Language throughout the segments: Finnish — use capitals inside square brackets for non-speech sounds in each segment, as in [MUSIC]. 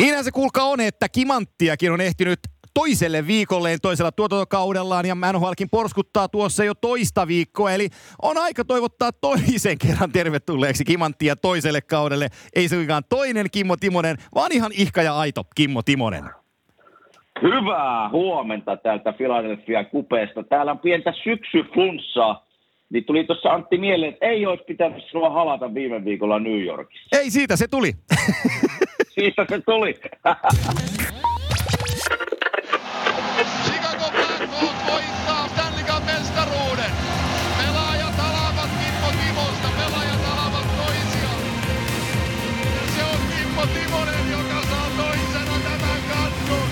Niinhän se kuulkaa on, että Kimanttiakin on ehtinyt toiselle viikolleen toisella tuotantokaudellaan ja NHLkin porskuttaa tuossa jo toista viikkoa. Eli on aika toivottaa toisen kerran tervetulleeksi Kimanttia toiselle kaudelle. Ei suinkaan toinen Kimmo Timonen, vaan ihan ihka ja aito Kimmo Timonen. Hyvää huomenta täältä Philadelphia kupeesta. Täällä on pientä syksyflunssaa. Niin tuli tuossa Antti mieleen, että ei olisi pitänyt sinua halata viime viikolla New Yorkissa. Ei siitä, se tuli. [LAUGHS] Siitä se tuli. Chicago Blackhawks voittaa Stanley Cup mestaruuden. Pelaajat alavat Kimmo Timosta, pelaajat alavat toisiaan. Se on Kimmo Timonen, joka saa toisena tämän kannun.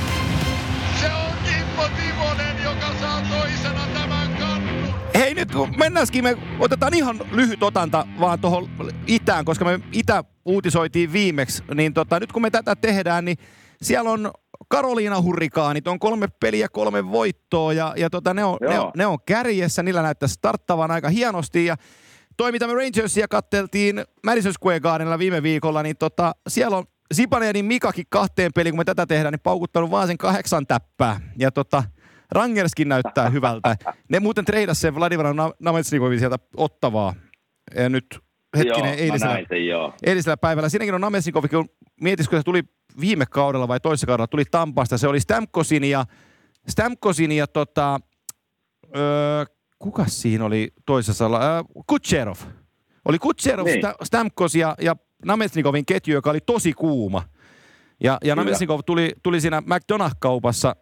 Se on Kimmo Timonen, joka saa toisena tämän kannun. Hei nyt kun mennäänkin, me otetaan ihan lyhyt otanta vaan tuohon itään, koska me itä uutisoitiin viimeksi. Niin tota, nyt kun me tätä tehdään, niin siellä on Karoliina Hurrikaanit, on kolme peliä, kolme voittoa ja, ja tota, ne, on, ne, on, ne on kärjessä, niillä näyttää starttavan aika hienosti ja toi mitä me Rangersia katteltiin Madison Square Gardenilla viime viikolla, niin tota, siellä on Sipanenin Mikakin kahteen peliin, kun me tätä tehdään, niin paukuttanut vaan sen kahdeksan täppää. Ja tota, Rangerskin näyttää [LAUGHS] hyvältä. Ne muuten treidas sen Vladimir Nametsnikovin sieltä ottavaa. Ja nyt hetkinen, joo, eilisellä, näin sen, joo. eilisellä päivällä. Siinäkin on Nametsnikov, kun mietisikö se tuli viime kaudella vai toisessa kaudella, tuli Tampasta. Se oli Stamkosin ja, Stamkosin ja tota, öö, kuka siinä oli toisessa? Öö, Kutcherov. Oli Kutcherov, Niin. niin. Stamkos ja, ja Nametsnikovin ketju, joka oli tosi kuuma. Ja, ja Kyllä. Nametsnikov tuli, tuli siinä McDonagh-kaupassa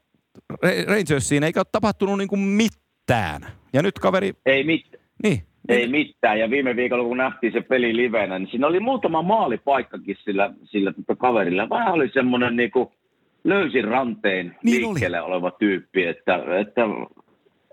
Ra- Rangersiin, eikä ole tapahtunut niinku mitään. Ja nyt kaveri, Ei mitään. niin, Ei mitään. Ja viime viikolla, kun nähtiin se peli livenä, niin siinä oli muutama maalipaikkakin sillä, sillä tota kaverilla. Vähän oli semmoinen niin kuin löysin ranteen Niin liikkeelle oleva tyyppi, että, että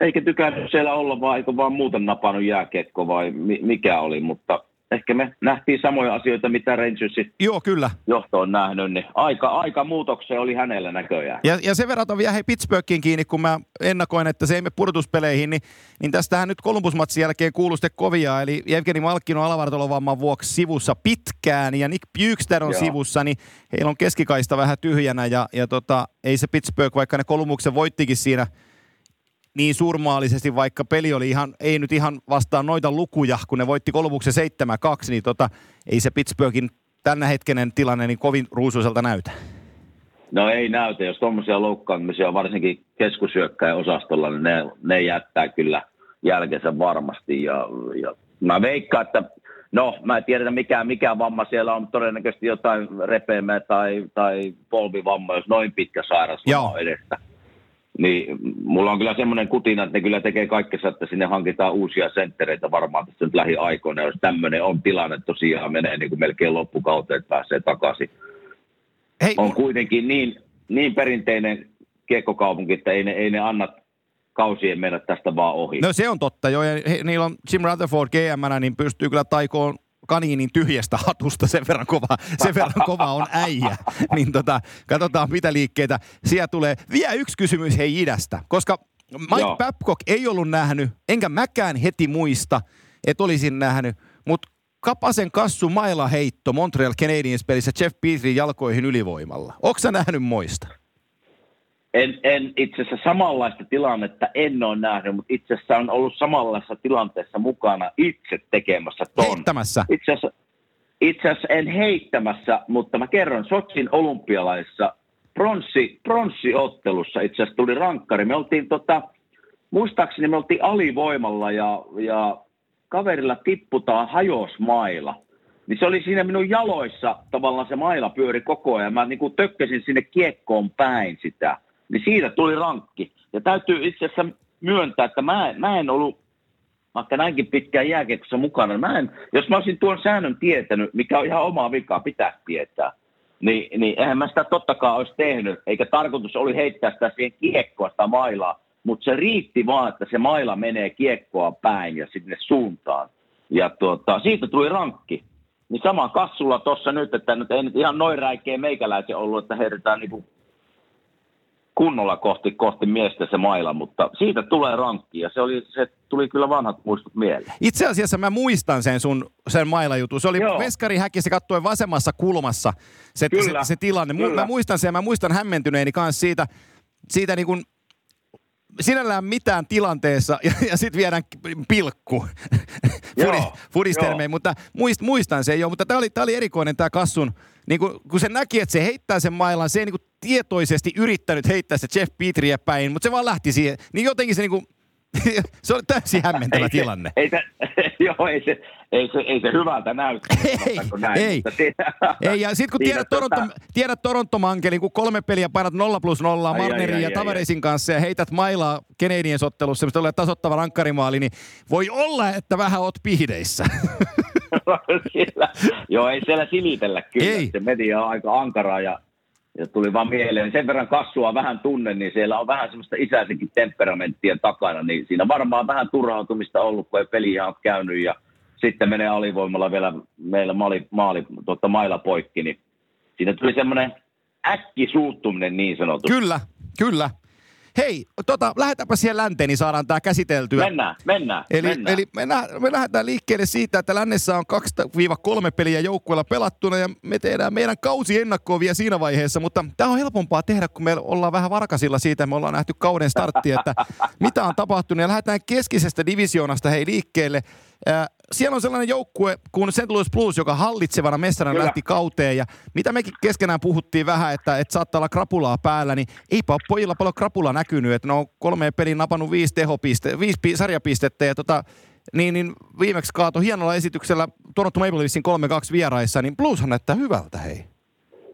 eikä tykännyt siellä olla, vai eikö vaan muuten napannut jääkiekko vai mi- mikä oli, mutta ehkä me nähtiin samoja asioita, mitä Rangersin joo kyllä. johto on nähnyt, niin aika, aika muutokseen oli hänellä näköjään. Ja, ja sen verran on vielä hei Pittsburghiin kiinni, kun mä ennakoin, että se ei mene pudotuspeleihin, niin, niin tästähän nyt Columbus-matsin jälkeen kuuluu sitten kovia. Eli Evgeni Malkkin on alavartalovamman vuoksi sivussa pitkään ja Nick Bukestad on Joo. sivussa, niin heillä on keskikaista vähän tyhjänä ja, ja tota, ei se Pittsburgh, vaikka ne Columbuksen voittikin siinä niin surmaalisesti, vaikka peli oli ihan, ei nyt ihan vastaan noita lukuja, kun ne voitti Columbuksen 7-2, niin tota, ei se Pittsburghin tänä hetkenen tilanne niin kovin ruusuiselta näytä. No ei näytä, jos tuommoisia loukkaantumisia on varsinkin keskusyökkäjän osastolla, niin ne, ne jättää kyllä jälkensä varmasti. Ja, ja mä veikkaan, että no mä en tiedä mikä, mikä vamma siellä on, todennäköisesti jotain repeämää tai, tai polvivamma, jos noin pitkä sairausloma Joo. on edestä. Niin mulla on kyllä semmoinen kutina, että ne kyllä tekee kaikkensa, että sinne hankitaan uusia senttereitä varmaan tässä nyt lähiaikoina. Jos tämmöinen on tilanne, tosiaan menee niin kuin melkein loppukauteen, että pääsee takaisin Hei, on kuitenkin niin, niin perinteinen kiekkokaupunki, että ei ne, ei ne anna kausien mennä tästä vaan ohi. No se on totta, joo. Ja he, niillä on Jim Rutherford gm niin pystyy kyllä taikoon kaniinin tyhjästä hatusta sen verran kova, sen verran kova on äijä. Niin tota, katsotaan mitä liikkeitä siellä tulee. Vielä yksi kysymys hei idästä, koska Mike Joo. Babcock ei ollut nähnyt, enkä mäkään heti muista, että olisin nähnyt, mutta Kapasen kassu maila heitto Montreal Canadiens pelissä Jeff Petrin jalkoihin ylivoimalla. Onko sä nähnyt moista? En, en itse asiassa samanlaista tilannetta en ole nähnyt, mutta itse asiassa on ollut samanlaisessa tilanteessa mukana itse tekemässä ton. Heittämässä. Itse asiassa, itse asiassa en heittämässä, mutta mä kerron, Sotsin olympialaisissa pronssi, pronssiottelussa itse asiassa tuli rankkari. Me oltiin tota, muistaakseni me oltiin alivoimalla ja, ja kaverilla tipputaan hajosmaila. Niin se oli siinä minun jaloissa, tavallaan se maila pyöri koko ajan. Mä niin kuin tökkäsin sinne kiekkoon päin sitä. Niin siitä tuli rankki. Ja täytyy itse asiassa myöntää, että mä, mä en ollut vaikka näinkin pitkään jääkiekossa mukana, mä en, jos mä olisin tuon säännön tietänyt, mikä on ihan omaa vikaa, pitäisi tietää, niin, niin eihän mä sitä totta kai olisi tehnyt, eikä tarkoitus oli heittää sitä siihen kiekkoa, sitä mailaa, mutta se riitti vaan, että se maila menee kiekkoa päin ja sinne suuntaan. Ja tuota, siitä tuli rankki. Niin sama kassulla tuossa nyt, että nyt ei nyt ihan noin räikeä meikäläisen ollut, että heitetään niinku kunnolla kohti, kohti miestä se maila, mutta siitä tulee rankki ja se, oli, se tuli kyllä vanhat muistut mieleen. Itse asiassa mä muistan sen sun sen mailajutu. Se oli Joo. veskari häkissä katsoen vasemmassa kulmassa se, Kyllä, se, se tilanne. Kyllä. Mä muistan sen ja mä muistan hämmentyneeni kanssa siitä, siitä niin kuin sinällään mitään tilanteessa ja, ja sitten viedään pilkku [LAUGHS] fudistermeen, mutta muist, muistan sen jo, mutta tämä oli, tää oli erikoinen tämä Kassun, niin kun, kun se näki, että se heittää sen mailan, se ei niin tietoisesti yrittänyt heittää se Jeff Petriä päin, mutta se vaan lähti siihen, niin jotenkin se niin kuin, [LAUGHS] se oli täysin hämmentävä Ei se- tilanne. Ei se, [LAUGHS] joo, ei se, ei se, ei se hyvältä näytä. Ei, näin, ei. Ei, ja sitten kun tiedät, Toronto, tota- tiedät Toronto-mankelin, kun kolme peliä painat 0 plus 0 Ai, ai, Marnerin ja Tavaresin kanssa ja heität mailaa Canadiens ottelussa, mistä tulee tasottava rankkarimaali, niin voi olla, että vähän oot pihdeissä. [LAUGHS] siellä, joo, ei siellä silitellä kyllä. Ei. Se media on aika ankaraa ja, ja tuli vaan mieleen. Sen verran kassua vähän tunne, niin siellä on vähän semmoista isäisenkin temperamenttia takana. Niin siinä varmaan vähän turhautumista ollut, kun ei peli ihan ole käynyt ja sitten menee alivoimalla vielä meillä maali, maali, tuota, maila poikki. Niin siinä tuli semmoinen äkkisuuttuminen niin sanotusti. kyllä, kyllä. Hei, tota, lähdetäänpä siihen länteen, niin saadaan tämä käsiteltyä. Mennään, mennään, Eli, mennään. eli me, nä- me lähdetään liikkeelle siitä, että lännessä on 2-3 peliä joukkueella pelattuna ja me tehdään meidän kausi ennakkoon vielä siinä vaiheessa, mutta tämä on helpompaa tehdä, kun me ollaan vähän varkasilla siitä, me ollaan nähty kauden startti, että mitä on tapahtunut ja lähdetään keskisestä divisioonasta hei liikkeelle. Siellä on sellainen joukkue kuin St. Louis Blues, joka hallitsevana mestarina Kyllä. lähti kauteen ja mitä mekin keskenään puhuttiin vähän, että, että saattaa olla krapulaa päällä, niin eipä ole pojilla paljon krapulaa näkynyt, että ne on kolmeen peliin napannut viisi tehopiste, viisi pi- sarjapistettä ja tota, niin, niin viimeksi kaato hienolla esityksellä Toronto Maple Leafsin 3-2 vieraissa, niin Blueshan näyttää hyvältä, hei.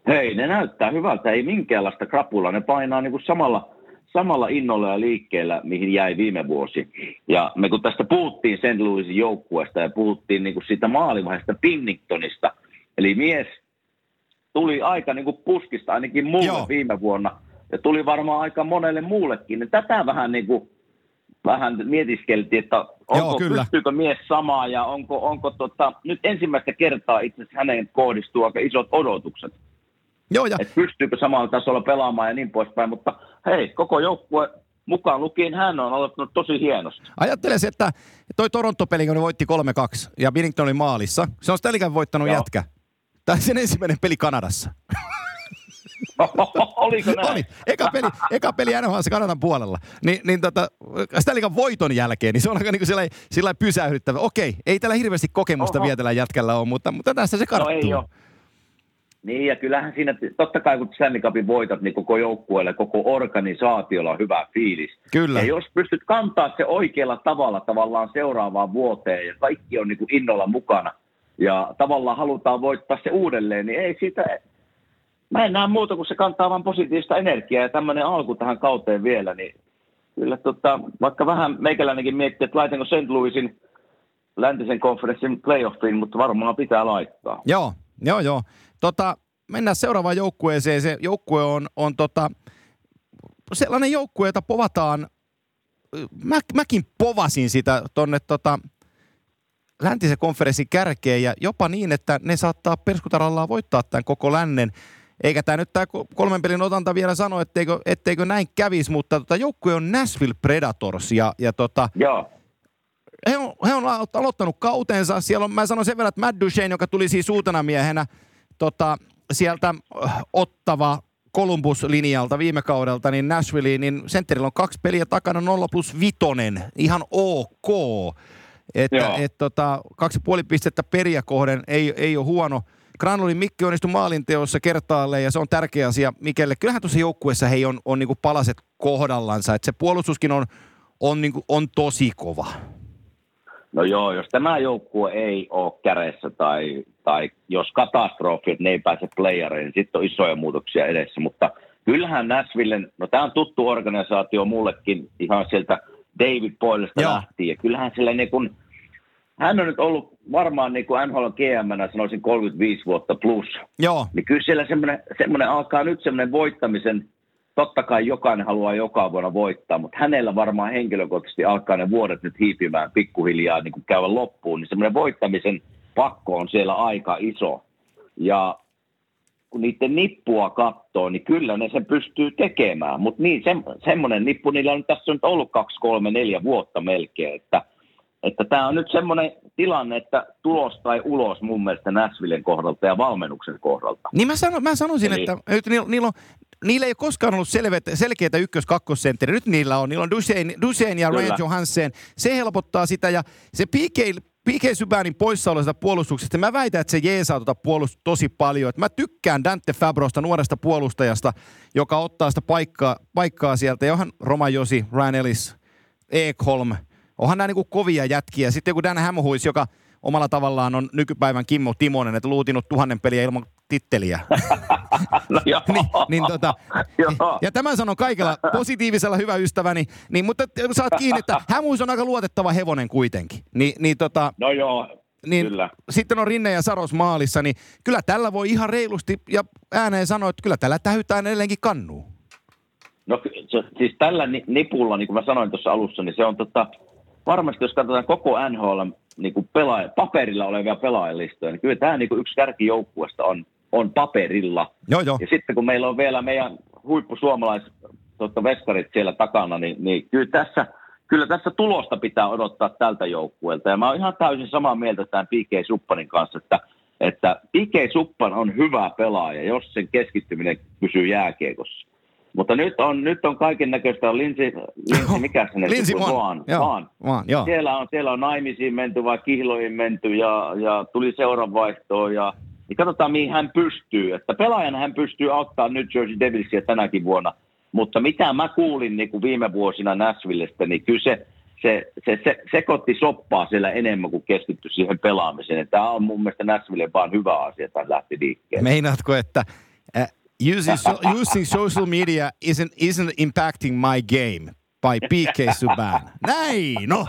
Hei, ne näyttää hyvältä, ei minkäänlaista krapulaa. Ne painaa niin kuin samalla, samalla innolla ja liikkeellä, mihin jäi viime vuosi. Ja me kun tästä puhuttiin St. Louisin joukkueesta ja puhuttiin niin kuin siitä maalivaiheesta Pinningtonista, eli mies tuli aika niin kuin puskista ainakin mulle Joo. Viime vuonna, ja tuli varmaan aika monelle muullekin. Niin tätä vähän niin kuin, vähän mietiskeltiin, että onko, Joo, kyllä. pystyykö mies samaa ja onko, onko tota, nyt ensimmäistä kertaa itse asiassa häneen kohdistuu aika isot odotukset Joo, ja että pystyykö samalla tasolla pelaamaan ja niin poispäin, mutta hei, koko joukkue mukaan lukien hän on aloittanut tosi hienosti. ajattele se, että toi Toronto-peli, kun ne voitti 3-2 ja Binnington oli maalissa, se on Cupin voittanut Joo. jätkä. Tämä sen ensimmäinen peli Kanadassa. Oliko näin? Oli. Eka peli, eka peli NHL Kanadan puolella. Ni, niin tota, Stanley voiton jälkeen, niin se on aika niin sillä sillä pysähdyttävä. Okei, ei tällä hirveästi kokemusta Oho. vielä tällä jätkällä ole, mutta, mutta tästä se No karttuu. ei ole. Niin ja kyllähän siinä, totta kai kun Stanley Cupin voitat, niin koko joukkueelle, koko organisaatiolla on hyvä fiilis. Kyllä. Ja jos pystyt kantaa se oikealla tavalla tavallaan seuraavaan vuoteen ja kaikki on niin kuin innolla mukana ja tavallaan halutaan voittaa se uudelleen, niin ei siitä, mä en näe muuta kuin se kantaa vain positiivista energiaa ja tämmöinen alku tähän kauteen vielä, niin kyllä tota, vaikka vähän meikäläinenkin miettii, että laitanko St. Louisin läntisen konferenssin playoffiin, mutta varmaan pitää laittaa. Joo, joo, joo. Tota, mennään seuraavaan joukkueeseen. Se joukkue on, on tota, sellainen joukkue, jota povataan, mä, mäkin povasin sitä tonne tota, läntisen konferenssin kärkeen ja jopa niin, että ne saattaa perskutarallaan voittaa tämän koko lännen. Eikä tämä nyt tämä kolmen pelin otanta vielä sano, etteikö, etteikö näin kävisi, mutta tota, joukkue on Nashville Predators ja, ja tota, Joo, he on, he on alo- aloittanut kautensa. Siellä on, mä sanon sen verran, että Matt Duchene, joka tuli siis uutena miehenä tota, sieltä äh, ottava Columbus-linjalta viime kaudelta, niin Nashvilleen, niin sentterillä on kaksi peliä takana, 0 plus vitonen, ihan ok. Että Joo. et, tota, kaksi puoli pistettä periä kohden ei, ei ole huono. Granulin Mikki onnistui maalinteossa kertaalleen ja se on tärkeä asia Mikelle. Kyllähän tuossa joukkueessa hei on, on niinku palaset kohdallansa, että se puolustuskin on, on, niinku, on tosi kova. No joo, jos tämä joukkue ei ole kädessä tai, tai jos katastrofi, että ne ei pääse playereihin, niin sitten on isoja muutoksia edessä. Mutta kyllähän Nashvillen, no tämä on tuttu organisaatio mullekin ihan sieltä David Boylesta lähtien. Kyllähän sillä niin kun, hän on nyt ollut varmaan niin kuin NHL GM, sanoisin 35 vuotta plus. Joo, Niin kyllä siellä semmoinen, semmoinen alkaa nyt semmoinen voittamisen, totta kai jokainen haluaa joka vuonna voittaa, mutta hänellä varmaan henkilökohtaisesti alkaa ne vuodet nyt hiipimään pikkuhiljaa niin kuin käydä loppuun, niin semmoinen voittamisen pakko on siellä aika iso. Ja kun niiden nippua katsoo, niin kyllä ne sen pystyy tekemään. Mutta niin, se, semmoinen nippu niillä on tässä nyt ollut kaksi, kolme, neljä vuotta melkein, että että tämä on nyt semmoinen tilanne, että tulos tai ulos mun mielestä Näsvillen kohdalta ja valmennuksen kohdalta. Niin mä, sanon, mä sanoisin, Eli... että, että niillä, niillä on niillä ei ole koskaan ollut selkeitä, selkeitä ykkös-kakkosentteri. Nyt niillä on. Niillä on Dusein, Dusein ja Ryan Johansen. Se helpottaa sitä ja se PK, PK Sybanin poissaolosta puolustuksesta, mä väitän, että se jeesaa tuota puolustusta tosi paljon. Että mä tykkään Dante Fabrosta, nuoresta puolustajasta, joka ottaa sitä paikkaa, paikkaa sieltä. Johan Roma Josi, Ryan Ellis, Ekholm. Onhan nämä niinku kovia jätkiä. Sitten joku Dan Hamhuis, joka omalla tavallaan on nykypäivän Kimmo Timonen, että luutinut tuhannen peliä ilman titteliä. [LAUGHS] no joo. niin, niin tota, ja tämän sanon kaikella positiivisella hyvä ystäväni, niin, mutta saat kiinni, että Hämuus on aika luotettava hevonen kuitenkin. Ni, niin tota, no joo, niin kyllä. Sitten on Rinne ja Saros maalissa, niin kyllä tällä voi ihan reilusti ja ääneen sanoa, että kyllä tällä tähytään edelleenkin kannuu. No se, siis tällä nipulla, niin kuin mä sanoin tuossa alussa, niin se on tota, varmasti, jos katsotaan koko NHL niin kuin pelaaja, paperilla olevia pelaajalistoja, niin kyllä tämä niin kuin yksi kärkijoukkuesta on on paperilla. Joo, joo. Ja sitten kun meillä on vielä meidän huippusuomalaiset tuota, veskarit siellä takana, niin, niin kyllä, tässä, kyllä tässä tulosta pitää odottaa tältä joukkueelta. Ja mä oon ihan täysin samaa mieltä tämän P.K. Suppanin kanssa, että, että P.K. Suppan on hyvä pelaaja, jos sen keskittyminen pysyy jääkiekossa. Mutta nyt on, nyt on kaiken näköistä, Linsi, Linsi mikä se Linsi vaan, joo, vaan. vaan joo. Siellä, on, siellä on naimisiin menty vai kihloihin menty ja, ja tuli seuranvaihtoon ja niin katsotaan mihin hän pystyy. Että pelaajana hän pystyy auttamaan nyt Jersey Devilsia tänäkin vuonna, mutta mitä mä kuulin niin kuin viime vuosina Nashvillestä, niin kyllä se, se, se, se sekoitti soppaa siellä enemmän kuin keskittyi siihen pelaamiseen. Tämä on mun mielestä Nashville vaan hyvä asia, että lähti liikkeelle. Meinaatko, että using, so, using social media isn't, isn't impacting my game? by PK Subban. Näin, no.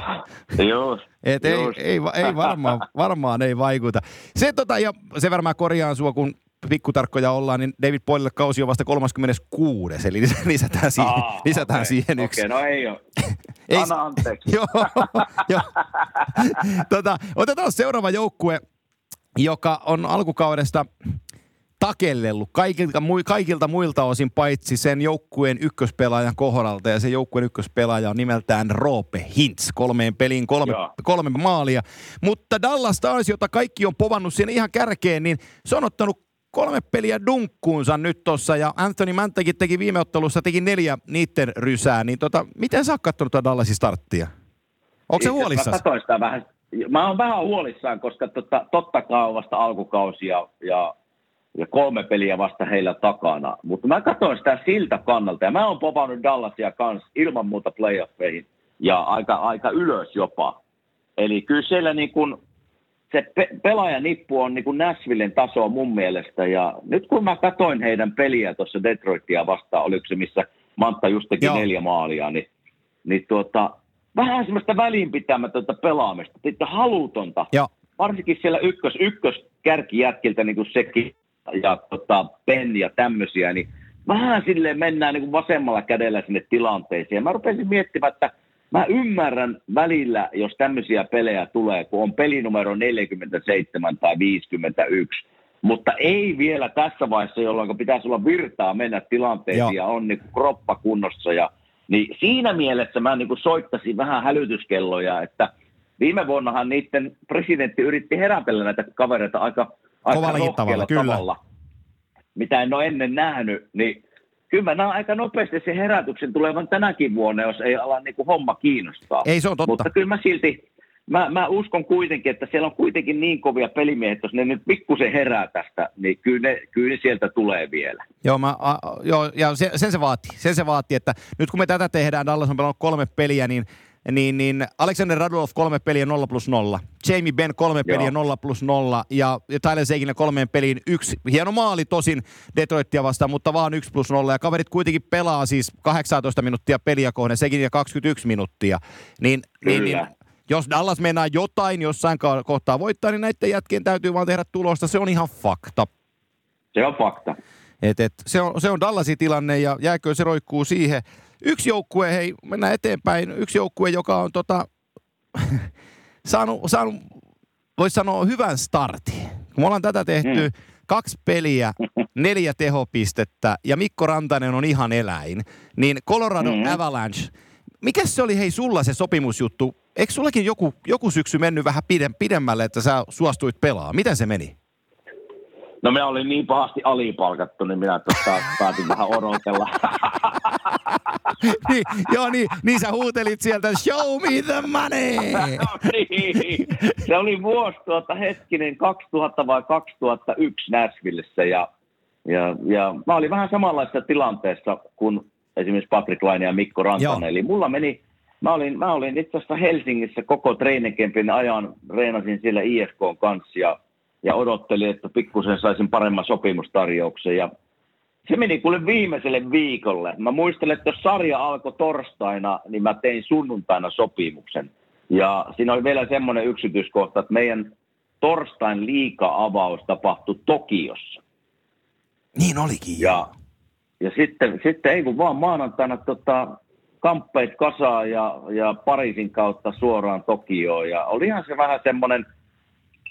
Just, Et ei, ei, ei varmaan, varmaan ei vaikuta. Se, tota, ja se varmaan korjaan sua, kun pikkutarkkoja ollaan, niin David Boyle kausi on vasta 36, eli [LAUGHS] lisätään siihen, Aa, lisätään okay, siihen yksi. Okei, okay, no ei ole. [LAUGHS] ei, Anna anteeksi. [LAUGHS] joo, jo. tota, otetaan seuraava joukkue, joka on alkukaudesta takellellut kaikilta, kaikilta muilta osin paitsi sen joukkueen ykköspelaajan kohdalta ja se joukkueen ykköspelaaja on nimeltään Roope Hintz. Kolmeen peliin kolme, kolme maalia. Mutta Dallas Stars, jota kaikki on povannut siinä ihan kärkeen, niin se on ottanut kolme peliä dunkkuunsa nyt tossa ja Anthony Mantakin teki viime ottelussa teki neljä niitten rysää, niin tota, miten sä oot kattonut tuota Dallasin starttia? Onko se huolissaan? Mä vähän. Mä oon vähän huolissaan, koska tota, totta kai on vasta alkukausia ja ja kolme peliä vasta heillä takana. Mutta mä katsoin sitä siltä kannalta, ja mä oon povannut Dallasia kanssa ilman muuta playoffeihin, ja aika, aika ylös jopa. Eli kyllä siellä niin kun, se pe- pelaajanippu on niin kuin Nashvillen taso mun mielestä, ja nyt kun mä katsoin heidän peliä tuossa Detroitia vastaan, oliko se missä Mantta just teki Joo. neljä maalia, niin, niin tuota, vähän semmoista välinpitämätöntä pelaamista, että halutonta. Joo. Varsinkin siellä ykkös, ykkös kärkijätkiltä niin kuin sekin ja tota, Penn ja tämmöisiä, niin vähän silleen mennään niin kuin vasemmalla kädellä sinne tilanteeseen. Ja mä rupesin miettimään, että mä ymmärrän välillä, jos tämmöisiä pelejä tulee, kun on pelinumero 47 tai 51, mutta ei vielä tässä vaiheessa, jolloin pitäisi olla virtaa mennä tilanteeseen ja on niin kuin kroppa kunnossa. Ja, niin siinä mielessä mä niin kuin soittasin vähän hälytyskelloja, että viime vuonnahan niiden presidentti yritti herätellä näitä kavereita aika aika tavalla, kyllä. tavalla, mitä en ole ennen nähnyt, niin kyllä mä näen aika nopeasti se herätyksen tulevan tänäkin vuonna, jos ei ala niin kuin homma kiinnostaa. Ei se on totta. Mutta kyllä mä silti, mä, mä uskon kuitenkin, että siellä on kuitenkin niin kovia pelimiehet, jos ne nyt pikkusen herää tästä, niin kyllä ne, kyllä ne sieltä tulee vielä. Joo, mä, a, joo ja se, sen se vaatii. Sen se vaatii, että nyt kun me tätä tehdään, Dallas on pelannut kolme peliä, niin niin, niin Alexander Radulov kolme peliä 0 plus 0. Jamie Benn kolme Joo. peliä 0 plus 0 ja, Tyler Seguin kolmeen peliin yksi. Hieno maali tosin Detroitia vastaan, mutta vaan 1 plus 0. Ja kaverit kuitenkin pelaa siis 18 minuuttia peliä kohden, sekin ja 21 minuuttia. Niin, niin, niin jos Dallas mennään jotain jossain kohtaa voittaa, niin näiden jätkien täytyy vaan tehdä tulosta. Se on ihan fakta. Se on fakta. Et, et, se, on, se on Dallasin tilanne ja jääkö se roikkuu siihen. Yksi joukkue, hei, mennään eteenpäin. Yksi joukkue, joka on tota, [LAUGHS] saanut, saanut voisi sanoa, hyvän startin. Me ollaan tätä tehty, mm. kaksi peliä, [LAUGHS] neljä tehopistettä ja Mikko Rantanen on ihan eläin, niin Colorado mm-hmm. Avalanche, mikä se oli hei sulla se sopimusjuttu? Eikö sullakin joku, joku syksy mennyt vähän pidemmälle, että sä suostuit pelaa? Miten se meni? No minä olin niin pahasti alipalkattu, niin minä tuossa päätin vähän odotella. [LAUGHS] niin, joo, niin, niin sä huutelit sieltä, show me the money! niin, se oli vuosi tuota, hetkinen 2000 vai 2001 Nashvillessä ja, ja, ja mä olin vähän samanlaisessa tilanteessa kuin esimerkiksi Patrick Laine ja Mikko Rantanen. Eli mulla meni, mä olin, mä olin itse asiassa Helsingissä koko treenikempin ajan, reenasin siellä IFK kanssa ja ja odotteli, että pikkusen saisin paremman sopimustarjouksen. Ja se meni kuule viimeiselle viikolle. Mä muistelen, että jos sarja alkoi torstaina, niin mä tein sunnuntaina sopimuksen. Ja siinä oli vielä semmoinen yksityiskohta, että meidän torstain liika-avaus tapahtui Tokiossa. Niin olikin. Ja, ja sitten, sitten ei kun vaan maanantaina tota, kamppeit kasaa ja, ja Pariisin kautta suoraan Tokioon. Ja olihan se vähän semmoinen –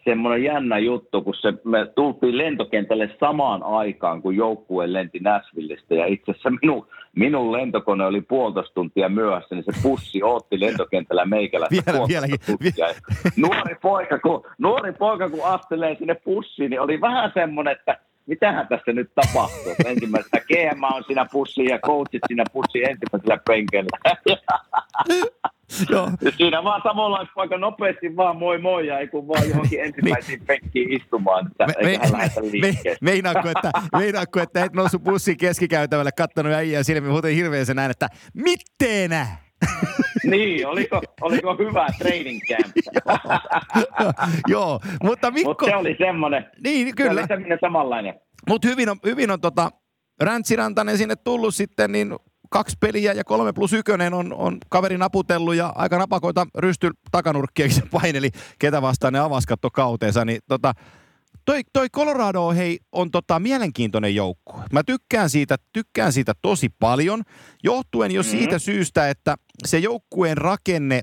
semmoinen jännä juttu, kun se, me tultiin lentokentälle samaan aikaan, kun joukkue lenti Näsvillistä. Ja itse asiassa minun, minun lentokone oli puolitoista tuntia myöhässä, niin se pussi ootti lentokentällä meikäläistä vielä, vieläkin, vielä. Nuori poika, kun, nuori poika, kun astelee sinne pussiin, niin oli vähän semmoinen, että mitähän tässä nyt tapahtuu. Ensimmäistä GM on siinä pussiin ja coachit siinä pussiin ensimmäisellä penkellä. Joo. Siinä vaan samanlaispaikka nopeasti vaan moi moi ja ei kun vaan johonkin ensimmäisiin penkkiin istumaan, että me, me, me, me, meinaatko, että, meinaatko, että et noussut bussin keskikäytävälle kattonut äijää silmiin, muuten hirveän se näin, että mitteenä? Niin, oliko, oliko hyvä training camp? [LAUGHS] Joo, mutta Mikko... Mutta se oli semmoinen, niin, kyllä. Se oli semmoinen samanlainen. Mutta hyvin on, hyvin on tota, Räntsirantanen sinne tullut sitten, niin kaksi peliä ja kolme plus ykönen on, on kaveri naputellut ja aika napakoita rysty takanurkkiakin se paineli, ketä vastaan ne avasi katto kauteensa, niin tota, toi, toi Colorado hei, on tota mielenkiintoinen joukkue. Mä tykkään siitä, tykkään siitä tosi paljon, johtuen jo mm-hmm. siitä syystä, että se joukkueen rakenne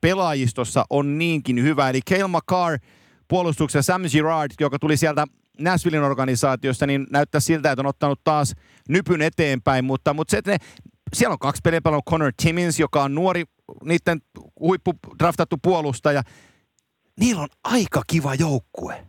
pelaajistossa on niinkin hyvä. Eli Kale McCarr puolustuksessa Sam Girard, joka tuli sieltä Nashvillein organisaatiosta, niin näyttää siltä, että on ottanut taas nypyn eteenpäin, mutta, mutta se, että ne, siellä on kaksi peliä pelannut Connor Timmins, joka on nuori, niiden huippudraftattu puolustaja. Niillä on aika kiva joukkue.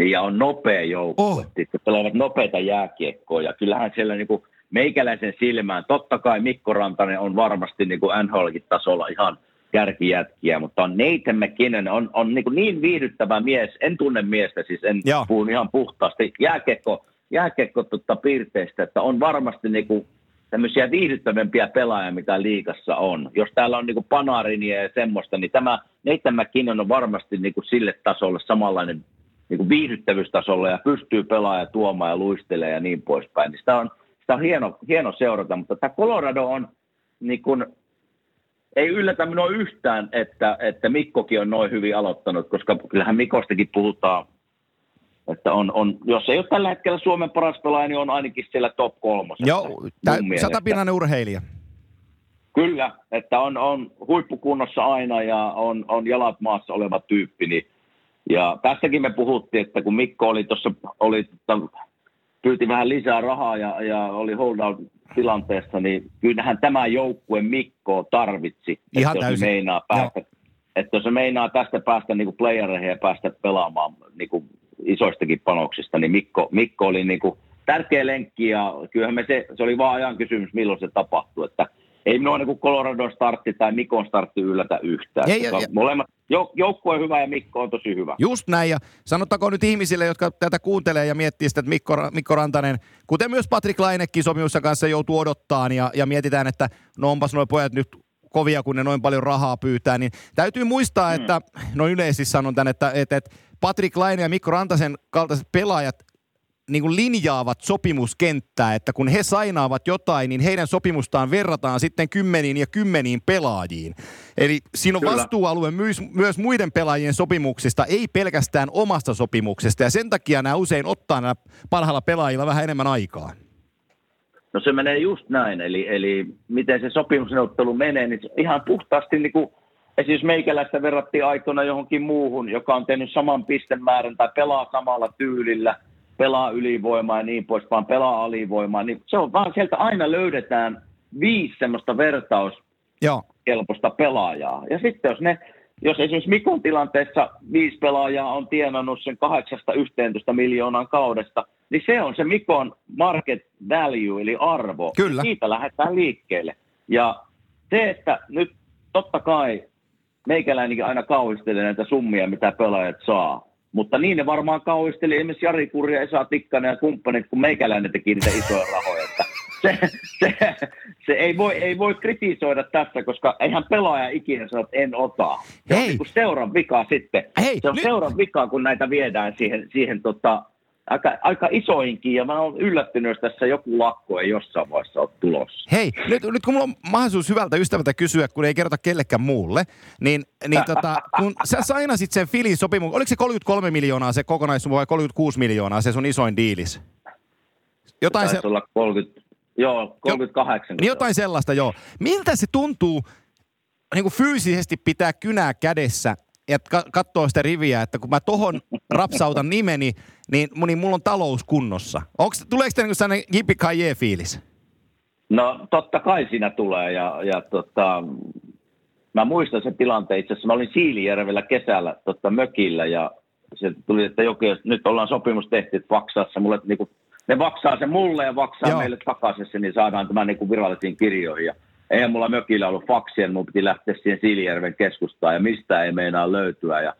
Niin, ja on nopea joukkue. Oh. Sitten pelaavat nopeita jääkiekkoja. Ja kyllähän siellä niinku meikäläisen silmään, totta kai Mikko Rantanen on varmasti niinku NHLkin tasolla ihan – kärkijätkiä, mutta on Nathan McKinnon, on, on niin, niin viihdyttävä mies, en tunne miestä, siis en Joo. puhu ihan puhtaasti jääkekko, jääkekko tota piirteistä, että on varmasti niin kuin tämmöisiä viihdyttävämpiä pelaajia, mitä liikassa on. Jos täällä on niin Panarinia ja semmoista, niin tämä Nathan McKinnon on varmasti niin kuin sille tasolle samanlainen niin kuin viihdyttävyystasolla ja pystyy pelaamaan ja tuomaan ja luistelemaan ja niin poispäin. Niin sitä on, sitä on hieno, hieno seurata, mutta tämä Colorado on niin kuin ei yllätä minua yhtään, että, että Mikkokin on noin hyvin aloittanut, koska kyllähän Mikostakin puhutaan, että on, on, jos ei ole tällä hetkellä Suomen paras pelaaja, niin on ainakin siellä top kolmosessa. Joo, satapinnainen urheilija. Kyllä, että on, on huippukunnossa aina ja on, on jalat maassa oleva tyyppi. Niin, ja tästäkin me puhuttiin, että kun Mikko oli tuossa, oli, pyyti vähän lisää rahaa ja, ja oli holdout tilanteessa, niin kyllähän tämä joukkue Mikko tarvitsi, Ihan että täysin. jos se meinaa päästä, että jos se meinaa tästä päästä niin playereihin ja päästä pelaamaan niin kuin isoistakin panoksista, niin Mikko, Mikko oli niin kuin tärkeä lenkki ja kyllähän me se, se oli vaan ajan kysymys, milloin se tapahtui, että ei minua niin Colorado startti tai Mikon startti yllätä yhtään. Ei, ja, molemmat, joukkue on hyvä ja Mikko on tosi hyvä. Just näin, ja sanottakoon nyt ihmisille, jotka tätä kuuntelee ja miettii sitä, että Mikko, Mikko Rantanen, kuten myös Patrick Lainekin sopimussa kanssa joutuu odottaan ja, ja mietitään, että no onpas nuo pojat nyt kovia, kun ne noin paljon rahaa pyytää, niin täytyy muistaa, hmm. että, no yleisesti sanon tämän, että, että, että Patrick Laine ja Mikko Rantasen kaltaiset pelaajat niin kuin linjaavat sopimuskenttää, että kun he sainaavat jotain, niin heidän sopimustaan verrataan sitten kymmeniin ja kymmeniin pelaajiin. Eli siinä on Kyllä. vastuualue myös, myös muiden pelaajien sopimuksista, ei pelkästään omasta sopimuksesta, ja sen takia nämä usein ottaa nämä parhailla pelaajilla vähän enemmän aikaa. No se menee just näin, eli, eli miten se sopimusneuvottelu menee, niin ihan puhtaasti niin kuin esimerkiksi meikäläistä verrattiin aikoina johonkin muuhun, joka on tehnyt saman pistemäärän tai pelaa samalla tyylillä, pelaa ylivoimaa ja niin pois, vaan pelaa alivoimaa, niin se on vaan sieltä aina löydetään viisi semmoista vertauskelpoista pelaajaa. Ja sitten jos ne, jos esimerkiksi Mikon tilanteessa viisi pelaajaa on tienannut sen 8-11 miljoonan kaudesta, niin se on se Mikon market value, eli arvo. Kyllä. Siitä lähdetään liikkeelle. Ja se, että nyt totta kai meikäläinenkin aina kauhistelee näitä summia, mitä pelaajat saa. Mutta niin ne varmaan kauhisteli esimerkiksi Jari Kurja, Esa Tikkanen ja kumppanit, kun meikäläinen teki niitä isoja rahoja. Että se, se, se ei, voi, ei voi kritisoida tässä, koska eihän pelaaja ikinä sano, että en ota. Se Hei. on niin seuran vika sitten. Hei, se on nyt- seuran vika, kun näitä viedään siihen, siihen tota, aika, aika isoinkin. Ja mä oon yllättynyt, jos tässä joku lakko ei jossain vaiheessa ole tulossa. Hei, nyt, nyt kun mulla on mahdollisuus hyvältä ystävältä kysyä, kun ei kerrota kellekään muulle, niin, niin tota, kun sä sainasit sen Filin sopimuksen, oliko se 33 miljoonaa se kokonaissumma vai 36 miljoonaa se sun isoin diilis? Jotain, se, olla 30, joo, 38. niin jotain sellaista, joo. Miltä se tuntuu niin kuin fyysisesti pitää kynää kädessä ka- katsoo sitä riviä, että kun mä tohon [LAUGHS] rapsautan nimeni, niin, niin mulla on talous kunnossa. Onks, tuleeko te niin sellainen jippikaijee fiilis? No totta kai siinä tulee ja, ja tota, mä muistan sen tilanteen itse asiassa. Mä olin Siilijärvellä kesällä tota, mökillä ja se tuli, että joku, nyt ollaan sopimus tehty, että vaksaa se mulle, niin kuin, ne vaksaa se mulle ja vaksaa Joo. Joo. meille takaisin se, niin saadaan tämä niin kuin virallisiin kirjoihin. Ja eihän mulla mökillä ollut faksia, niin mun piti lähteä siihen Siilijärven keskustaan ja mistä ei meinaa löytyä. Ja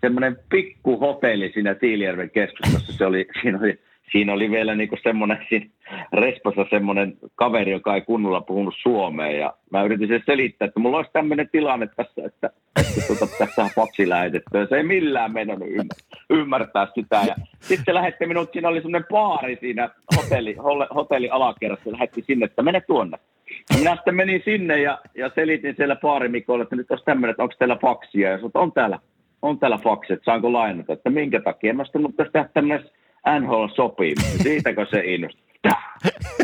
semmoinen pikku hotelli siinä Siilijärven keskustassa, se oli, siinä oli, siinä oli vielä niinku semmoinen, [LAUGHS] siinä Respassa semmoinen kaveri, joka ei kunnolla puhunut suomea ja mä yritin sen selittää, että mulla olisi tämmöinen tilanne tässä, että, että tuota, tässä on faksi lähetetty ja se ei millään mennyt ymm- ymmärtää sitä ja sitten lähetti minut, siinä oli semmoinen baari siinä hotelli, hotelli alakerrassa, lähetti sinne, että mene tuonne. Ja Minä sitten menin sinne ja, ja selitin siellä baarimikolle, että nyt olisi tämmöinen, että onko teillä faksia. Ja sanoin, on täällä, on täällä faksi, että saanko lainata, että minkä takia. Mä sanoin, tehdä tämmöinen NHL-sopimus. Siitäkö se innostui?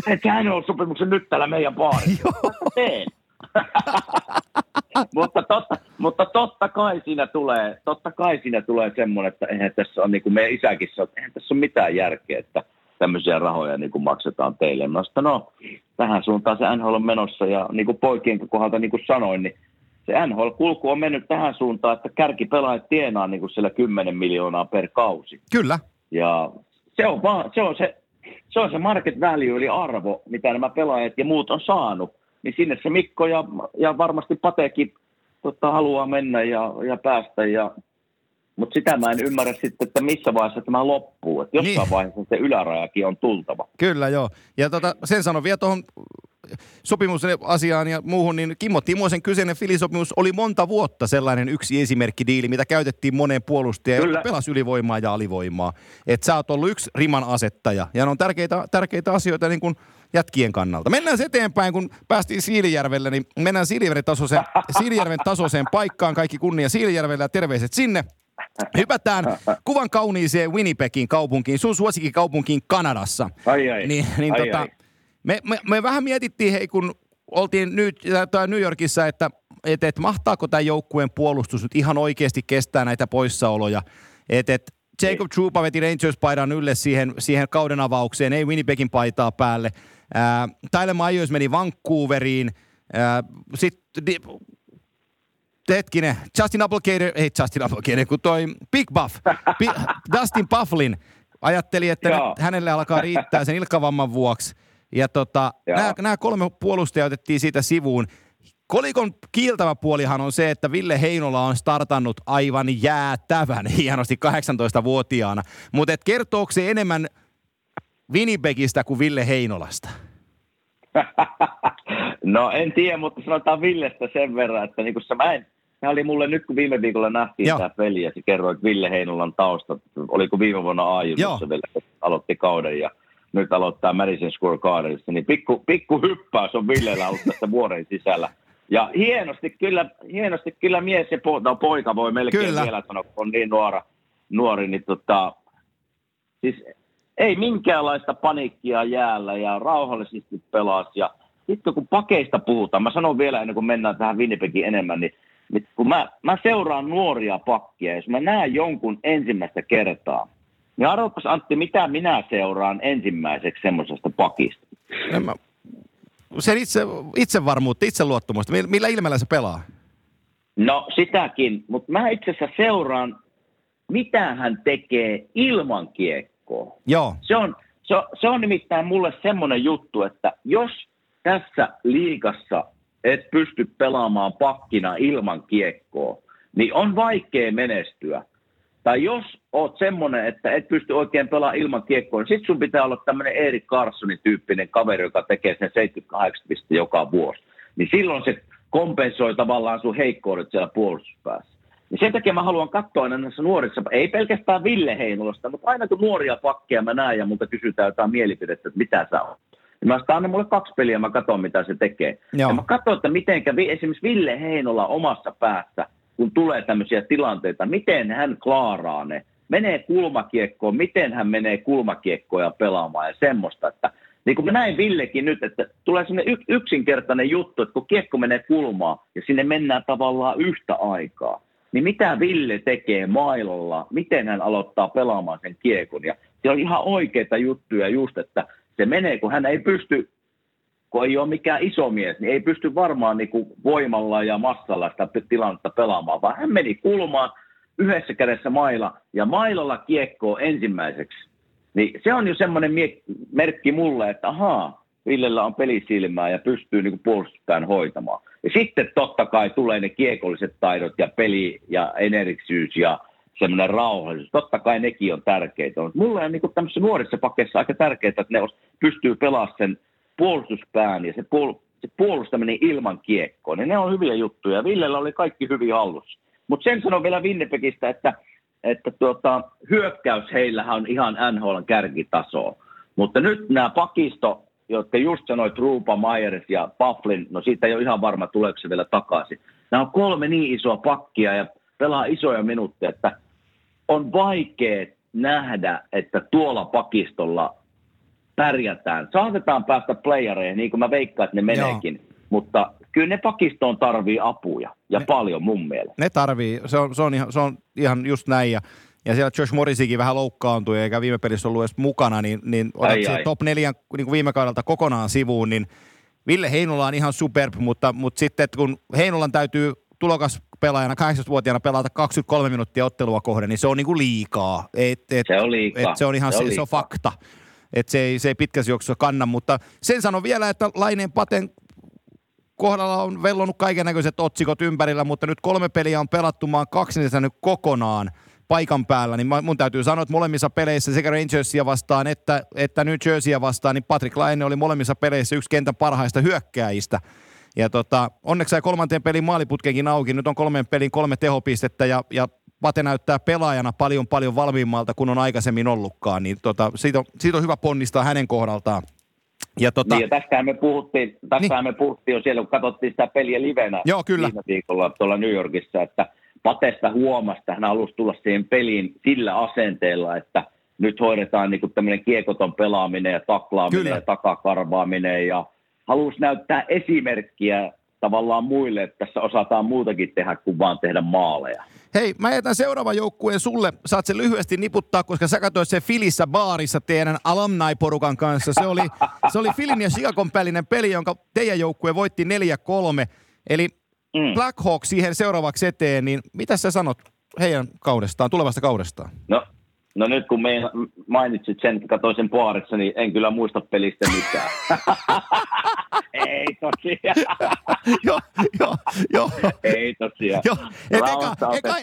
Teet sä NHL-sopimuksen nyt täällä meidän baarissa. Teen. [LAUGHS] mutta, totta, mutta totta kai siinä tulee, totta kai siinä tulee semmoinen, että eihän tässä on, niin kuin meidän isäkin sanoi, että eihän tässä ole mitään järkeä, että tämmöisiä rahoja niin kuin maksetaan teille. Mä sanoin, no, tähän suuntaan se NHL on menossa ja niin kuin poikien kohdalta niin kuin sanoin, niin se NHL-kulku on mennyt tähän suuntaan, että kärkipelaajat tienaa niin kuin siellä 10 miljoonaa per kausi. Kyllä. Ja se on, vaan, se, on se, se on se market value, eli arvo, mitä nämä pelaajat ja muut on saanut. Niin sinne se Mikko ja, ja varmasti Patekin tota, haluaa mennä ja, ja päästä. Ja, mutta sitä mä en ymmärrä sitten, että missä vaiheessa tämä loppuu. Että jossain Niin. vaiheessa se ylärajakin on tultava. Kyllä, joo. Ja tota, sen sanon vielä tuohon sopimusasiaan ja muuhun, niin Kimmo Timosen kyseinen filisopimus oli monta vuotta sellainen yksi esimerkkidiili, mitä käytettiin moneen puolustajaan, Kyllä. joka pelasi ylivoimaa ja alivoimaa. Että sä oot ollut yksi riman asettaja, ja ne on tärkeitä, tärkeitä asioita niin kuin jätkien kannalta. Mennään se eteenpäin, kun päästiin Siilijärvelle, niin mennään Siilijärven tasoiseen, [LAUGHS] Siilijärven tasoiseen paikkaan. Kaikki kunnia Siilijärvelle ja terveiset sinne. Hypätään [LAUGHS] kuvan kauniiseen Winnipegin kaupunkiin, sun suosikkikaupunkiin Kanadassa. Ai ai. Niin, niin ai, tota, ai. Me, me, me, vähän mietittiin, hei, kun oltiin nyt, tai New Yorkissa, että et, et, mahtaako tämä joukkueen puolustus nyt ihan oikeasti kestää näitä poissaoloja. Et, et, Jacob Trouba veti Rangers-paidan ylle siihen, siihen kauden avaukseen, ei Winnipegin paitaa päälle. Ää, Tyler Myers meni Vancouveriin. Sitten hetkinen, Justin Applegator, ei Justin Applegator, kun toi Big Buff, Bi, [LAUGHS] Dustin Bufflin ajatteli, että Joo. nyt hänelle alkaa riittää sen ilkavamman vuoksi. Ja tota, nämä, nämä kolme puolustajaa otettiin siitä sivuun. Kolikon kiiltävä puolihan on se, että Ville Heinola on startannut aivan jäätävän [LAUGHS] hienosti 18-vuotiaana. Mutta kertooko se enemmän Winnipegistä kuin Ville Heinolasta? [LAUGHS] no en tiedä, mutta sanotaan Villestä sen verran, että niin se mä en, Tämä oli mulle nyt, kun viime viikolla nähtiin Joo. tämä peli ja se kerroit Ville Heinolan tausta. Oliko viime vuonna. Aajussa vielä, kun aloitti kauden ja nyt aloittaa Madison Square Gardenissa. Niin pikku, pikku hyppäys on Villellä ollut tässä vuoden sisällä. Ja hienosti kyllä, hienosti kyllä mies ja po, no poika voi melkein Kyllä. vielä sanoa, kun on niin nuora, nuori, niin tota, siis ei minkäänlaista paniikkia jäällä ja rauhallisesti pelasi. Ja sitten kun pakeista puhutaan, mä sanon vielä ennen kuin mennään tähän Winnipegin enemmän, niin Nyt kun mä, mä seuraan nuoria pakkia, jos mä näen jonkun ensimmäistä kertaa, niin arvopas Antti, mitä minä seuraan ensimmäiseksi semmoisesta pakista? En mä, sen itse, itsevarmuutta, itseluottamusta, millä, ilmeellä se pelaa? No sitäkin, mutta mä itse asiassa seuraan, mitä hän tekee ilman kiekkoa. Joo, Se on, se, on- se on nimittäin mulle semmoinen juttu, että jos tässä liigassa et pysty pelaamaan pakkina ilman kiekkoa, niin on vaikea menestyä. Tai jos oot semmoinen, että et pysty oikein pelaamaan ilman kiekkoa, niin sit sun pitää olla tämmöinen Erik Carsonin tyyppinen kaveri, joka tekee sen 78 pistettä joka vuosi. Niin silloin se kompensoi tavallaan sun heikkoudet siellä puolustuspäässä. Niin sen takia mä haluan katsoa aina näissä nuorissa, ei pelkästään Ville Heinolasta, mutta aina kun nuoria pakkeja mä näen ja multa kysytään jotain mielipidettä, että mitä sä oot. Mä sanon, anna mulle kaksi peliä ja mä katson, mitä se tekee. Joo. Ja mä katson, että miten esimerkiksi Ville Heinola omassa päässä, kun tulee tämmöisiä tilanteita, miten hän klaaraa ne. Menee kulmakiekkoon, miten hän menee kulmakiekkoja pelaamaan ja semmoista, että niin kuin mä näin Villekin nyt, että tulee semmoinen y- yksinkertainen juttu, että kun kiekko menee kulmaan ja sinne mennään tavallaan yhtä aikaa, niin mitä Ville tekee mailolla, miten hän aloittaa pelaamaan sen kiekon. Ja se on ihan oikeita juttuja just, että se menee, kun hän ei pysty, kun ei ole mikään iso mies, niin ei pysty varmaan niin kuin voimalla ja massalla sitä tilannetta pelaamaan, vaan hän meni kulmaan yhdessä kädessä maila ja mailalla kiekkoa ensimmäiseksi. Niin se on jo semmoinen merkki mulle, että ahaa, Villellä on pelisilmää ja pystyy niin puolustuspään hoitamaan. Ja sitten totta kai tulee ne kiekolliset taidot ja peli ja energisyys ja semmoinen rauhallisuus. Totta kai nekin on tärkeitä. Mutta mulle on niin tämmöisissä nuorissa pakkeissa aika tärkeää, että ne pystyy pelaamaan sen puolustuspään ja se, puol- se puolustaminen ilman kiekkoa. Niin ne on hyviä juttuja. Villellä oli kaikki hyvin hallussa. Mutta sen sanon vielä Winnipegistä, että, että tuota, hyökkäys heillähän on ihan NHLn kärkitasoa. Mutta nyt nämä pakisto, jotka just sanoit, Ruupa, Myers ja Bufflin, no siitä ei ole ihan varma, tuleeko se vielä takaisin. Nämä on kolme niin isoa pakkia ja pelaa isoja minuutteja, että on vaikea nähdä, että tuolla pakistolla pärjätään. Saatetaan päästä playereihin, niin kuin mä veikkaan, että ne meneekin. Mutta kyllä ne pakistoon tarvii apuja, ja Ne- paljon mun mielestä. ne tarvii, se on, se on, ihan, se on ihan just näin. Ja, ja siellä Josh Morrisikin vähän loukkaantui, eikä viime pelissä ollut edes mukana, niin, niin otat Ai, ai. top neljän niin kuin viime kaudelta kokonaan sivuun, niin Ville Heinola on ihan superb, mutta, mutta sitten että kun Heinolan täytyy tulokas pelaajana, 18-vuotiaana pelata 23 minuuttia ottelua kohden, niin se on niin kuin liikaa. Et, et, Se on liikaa. Et se on ihan Se se, on se, on fakta. Että se ei, se ei pitkässä juoksussa kanna, mutta sen sanon vielä, että Laineen Paten kohdalla on vellonut kaiken näköiset otsikot ympärillä, mutta nyt kolme peliä on pelattu, mä oon kaksi niistä nyt kokonaan paikan päällä, niin mun täytyy sanoa, että molemmissa peleissä sekä Rangersia vastaan että, että New Jerseyä vastaan, niin Patrick Laine oli molemmissa peleissä yksi kentän parhaista hyökkääjistä. Ja tota, onneksi sai kolmanteen pelin maaliputkenkin auki, nyt on kolmen pelin kolme tehopistettä ja, ja Pate näyttää pelaajana paljon paljon valmiimmalta kuin on aikaisemmin ollutkaan, niin tota, siitä, on, siitä on hyvä ponnistaa hänen kohdaltaan. Ja tota, Niin, ja tästähän me puhuttiin, tästähän me puhuttiin jo siellä, kun katsottiin sitä peliä livenä Joo, kyllä. viime viikolla tuolla New Yorkissa, että Patesta huomasi, että hän halusi tulla siihen peliin sillä asenteella, että nyt hoidetaan niin tämmöinen kiekoton pelaaminen ja taklaaminen Kyllä. ja takakarvaaminen ja halusi näyttää esimerkkiä tavallaan muille, että tässä osataan muutakin tehdä kuin vaan tehdä maaleja. Hei, mä jätän seuraavan joukkueen sulle. Saat sen lyhyesti niputtaa, koska sä katsoit sen Filissä baarissa teidän alumni-porukan kanssa. Se oli, se oli Filin ja Chicagon välinen peli, jonka teidän joukkue voitti 4-3. Eli Mm. Black Hawk siihen seuraavaksi eteen, niin mitä sä sanot heidän kaudestaan, tulevasta kaudestaan? No, no nyt kun me mainitsit sen, katsoin sen baarissa, niin en kyllä muista pelistä mitään. [LAUGHS] Ei tosiaan. [LAUGHS] joo, joo, joo. Ei tosiaan. Joo, et eka,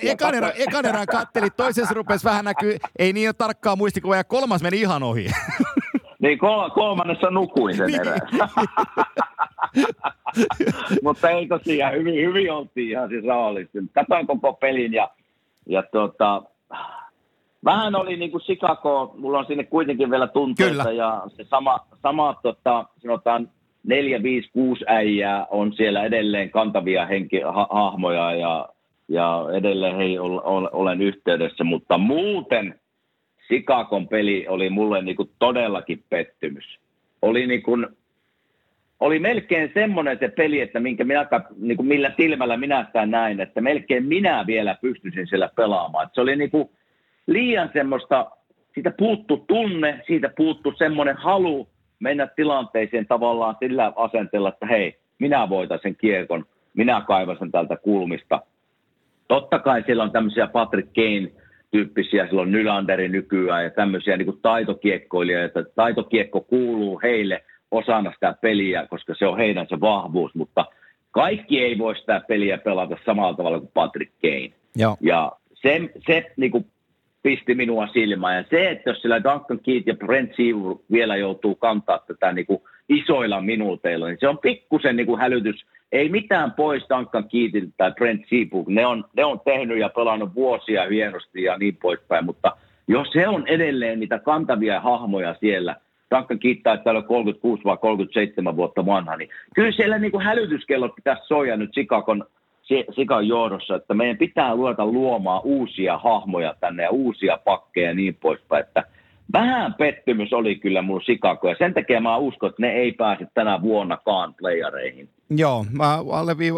eka, erän, katsoin. ekan erän kattelit, toisessa rupesi vähän näkyy, ei niin ole tarkkaa muistikuvaa, ja kolmas meni ihan ohi. [LAUGHS] Niin kol- kolmannessa nukuin sen Niin. erään. [LAUGHS] Mutta ei tosiaan, hyvin, hyvin oltiin ihan siis rauhallisesti. Katoin koko pelin ja, ja tota, vähän oli niin kuin Chicago, mulla on sinne kuitenkin vielä tunteita Kyllä. ja se sama, sama tota, sanotaan 4, 5, 6 äijää on siellä edelleen kantavia henki, ha, hahmoja ja, ja edelleen hei, ol, ol, olen yhteydessä, mutta muuten Chicagon peli oli mulle niin kuin todellakin pettymys. Oli niin kuin, oli melkein semmoinen se peli, että minkä minä, niin kuin millä silmällä minä sitä näin, että melkein minä vielä pystyisin siellä pelaamaan. Se oli niin kuin liian semmoista, siitä puuttu tunne, siitä puuttu semmoinen halu mennä tilanteeseen tavallaan sillä asenteella, että hei, minä voitan sen kiekon, minä kaivan tältä kulmista. Totta kai siellä on tämmöisiä Patrick Kane tyyppisiä, silloin Nylanderi nykyään ja tämmöisiä niin kuin taitokiekkoilijoita, että taitokiekko kuuluu heille osana sitä peliä, koska se on heidän se vahvuus, mutta kaikki ei voi sitä peliä pelata samalla tavalla kuin Patrick Kane. Joo. Ja se, se niin kuin pisti minua silmään. Ja se, että jos sillä Duncan Keith ja Brent Seaver vielä joutuu kantaa tätä niin kuin isoilla minuuteilla, niin se on pikkusen niin kuin hälytys. Ei mitään pois Duncan Keithiltä tai Brent Seaver. Ne on, ne on tehnyt ja pelannut vuosia hienosti ja niin poispäin, mutta jos se on edelleen niitä kantavia hahmoja siellä, Duncan Keith taitaa olla 36 vai 37 vuotta vanha, niin kyllä siellä niin kuin hälytyskellot pitäisi soja nyt Chicagon Sikan johdossa, että meidän pitää luota luomaan uusia hahmoja tänne ja uusia pakkeja ja niin poispäin, että vähän pettymys oli kyllä mun Chicago, ja sen takia mä uskon, että ne ei pääse tänä vuonnakaan playareihin. Joo, mä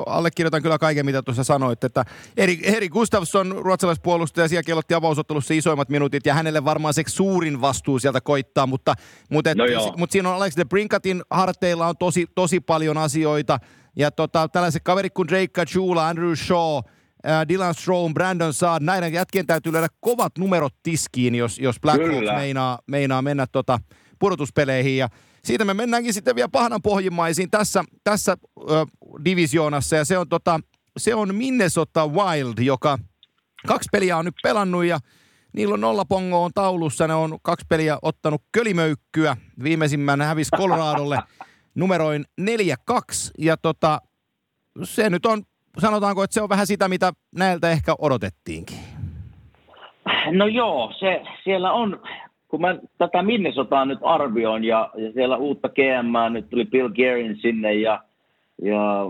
allekirjoitan kyllä kaiken, mitä tuossa sanoit, että Eri, Eri Gustafsson, ruotsalaispuolustaja, siellä kellotti avausottelussa isoimmat minuutit, ja hänelle varmaan se suurin vastuu sieltä koittaa, mutta, mutta, et, no mutta siinä on Alex de Brinkatin harteilla on tosi, tosi paljon asioita, ja tota, tällaiset kaverit kuin Drake Kachula, Andrew Shaw, äh, Dylan Strome, Brandon Saad, näiden jätkien täytyy löydä kovat numerot tiskiin, jos, jos Black Hawks meinaa, meinaa mennä tota pudotuspeleihin. Ja siitä me mennäänkin sitten vielä pahanan pohjimmaisiin tässä, tässä ö, divisioonassa, ja se on, tota, se on Minnesota Wild, joka kaksi peliä on nyt pelannut, ja niillä on nolla pongo on taulussa, ne on kaksi peliä ottanut kölimöykkyä, viimeisimmän hävisi Coloradolle [LAUGHS] numeroin 4-2. Ja tota, se nyt on, sanotaanko, että se on vähän sitä, mitä näiltä ehkä odotettiinkin. No joo, se, siellä on, kun mä tätä Minnesotaa nyt arvioin ja, ja siellä uutta GM, nyt tuli Bill Guerin sinne ja, ja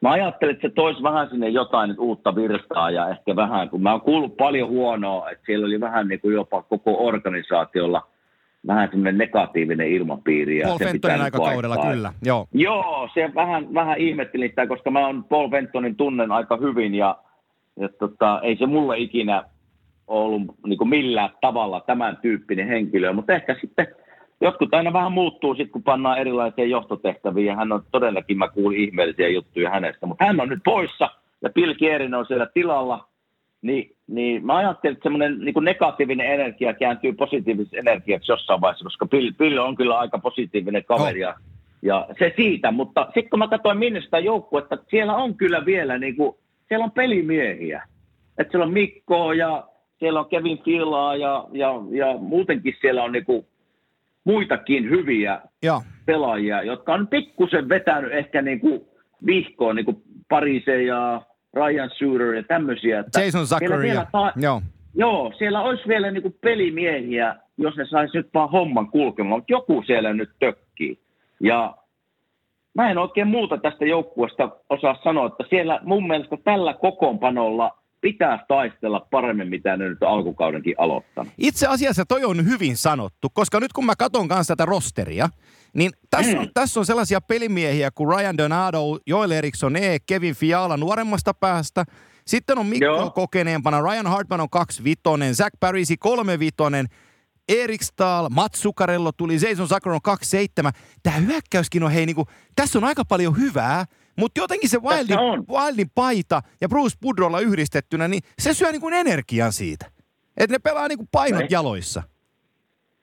mä ajattelin, että se toisi vähän sinne jotain nyt uutta virtaa ja ehkä vähän, kun mä oon kuullut paljon huonoa, että siellä oli vähän niin kuin jopa koko organisaatiolla vähän semmoinen negatiivinen ilmapiiri. Ja Paul se Fentonin aikakaudella, kyllä. Joo. Joo, se vähän, vähän ihmettelin sitä, koska mä on Paul Fentonin tunnen aika hyvin ja, ja tota, ei se mulle ikinä ollut niin kuin millään tavalla tämän tyyppinen henkilö, mutta ehkä sitten jotkut aina vähän muuttuu sitten, kun pannaan erilaisia johtotehtäviä ja hän on todellakin, mä kuulin ihmeellisiä juttuja hänestä, mutta hän on nyt poissa ja Bill Kierin on siellä tilalla niin, niin mä ajattelin, että semmoinen niin negatiivinen energia kääntyy positiiviseksi energiaksi jossain vaiheessa, koska Bill, on kyllä aika positiivinen kaveri ja, ja se siitä, mutta sitten kun mä katsoin minne sitä joukkuetta, siellä on kyllä vielä, niin kuin, siellä on pelimiehiä. Että siellä on Mikko ja siellä on Kevin Filaa ja, ja, ja muutenkin siellä on niin kuin muitakin hyviä ja. pelaajia, jotka on pikkusen vetänyt ehkä niin kuin vihkoon, niin kuin Parise ja Ryan Suter ja tämmöisiä. Että Jason Zachary. Ta- joo. joo, siellä olisi vielä niin kuin pelimiehiä, jos ne saisi nyt vaan homman kulkemaan, mutta joku siellä nyt tökkii. Ja mä en oikein muuta tästä joukkueesta osaa sanoa, että siellä mun mielestä tällä kokoonpanolla pitää taistella paremmin, mitä ne nyt alkukaudenkin aloittanut. Itse asiassa toi on hyvin sanottu, koska nyt kun mä katson kanssa tätä rosteria, niin tässä on, mm. tässä on sellaisia pelimiehiä kuin Ryan Donato, Joel Eriksson E, Kevin Fiala nuoremmasta päästä. Sitten on Mikko Joo. kokeneempana, Ryan Hartman on kaksi vitonen, Zach Parisi kolme vitonen, Erik Stahl, Mats Zuccarello tuli, Jason Zucker on kaksi seitsemän. Tämä hyökkäyskin on, hei, niinku, tässä on aika paljon hyvää, mutta jotenkin se Wildin, Wildin paita ja Bruce Budrolla yhdistettynä, niin se syö niinku energian siitä. Että ne pelaa niinku painot Ei. jaloissa.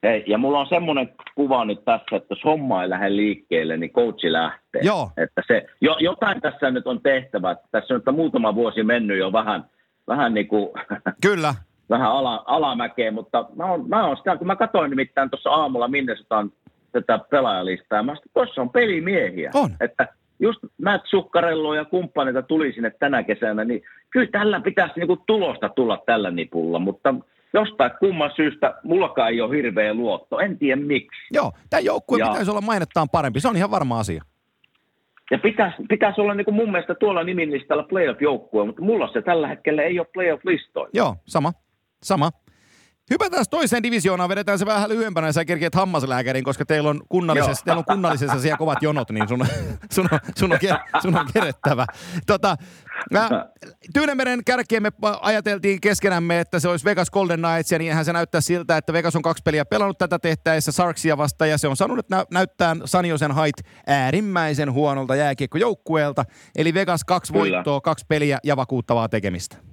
Ei, ja mulla on semmoinen kuva nyt tässä, että jos homma ei lähde liikkeelle, niin coachi lähtee. Joo. Että se, jo, jotain tässä nyt on tehtävä. Tässä on muutama vuosi mennyt jo vähän, vähän niin kuin, [LAUGHS] Kyllä. vähän ala, alamäkeen, mutta mä oon, mä oon sitä, kun mä katsoin nimittäin tuossa aamulla Minnesotan tätä pelaajalistaa, mä sanoin, tuossa on pelimiehiä. On. Että just Matt Sukkarello ja kumppaneita tuli sinne tänä kesänä, niin kyllä tällä pitäisi niinku tulosta tulla tällä nipulla, mutta jostain kumman syystä mullakaan ei ole hirveä luotto. En tiedä miksi. Joo, tämä joukkue ja, pitäisi olla mainettaan parempi. Se on ihan varma asia. Ja pitäisi, pitäisi olla niin kuin mun mielestä tuolla niminlistalla playoff-joukkue, mutta mulla se tällä hetkellä ei ole playoff-listoilla. Joo, sama. Sama. Hypätään toiseen divisioonaan, vedetään se vähän lyhyempänä ja sä kerkeet hammaslääkärin, koska teillä on kunnallisessa, teillä on kunnallisessa siellä kovat jonot, niin sun, sun, on, sun, on, sun on kerettävä. Tota, Tyynemeren kärkeen me ajateltiin keskenämme, että se olisi Vegas Golden Knights, ja niinhän se näyttää siltä, että Vegas on kaksi peliä pelannut tätä tehtäessä Sarksia vastaan, ja se on sanonut, että nä- näyttää Saniosen hait äärimmäisen huonolta jääkiekkojoukkueelta. Eli Vegas kaksi Kyllä. voittoa, kaksi peliä ja vakuuttavaa tekemistä.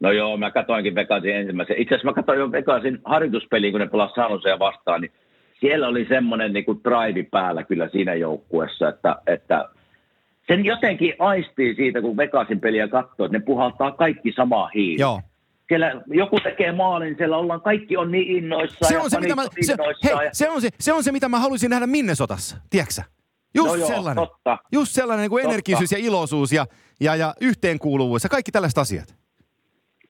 No joo, mä katoinkin Vegasin ensimmäisen. Itse asiassa mä katsoin jo Vegasin harjoituspeliin, kun ne pelasivat Sanosea vastaan, niin siellä oli semmoinen niin kuin drive päällä kyllä siinä joukkuessa, että, että sen jotenkin aistii siitä, kun Vegasin peliä katsoo, että ne puhaltaa kaikki samaa hiiliä. Joo. Siellä joku tekee maalin, siellä ollaan, kaikki on niin innoissaan. Se on se, mitä mä, se, hei, ja... se, on se, se on se, mitä mä haluaisin nähdä Minnesotassa, tiedätkö Just no joo, sellainen. Totta. Just sellainen niin kuin energisyys ja iloisuus ja, ja, ja yhteenkuuluvuus ja kaikki tällaiset asiat.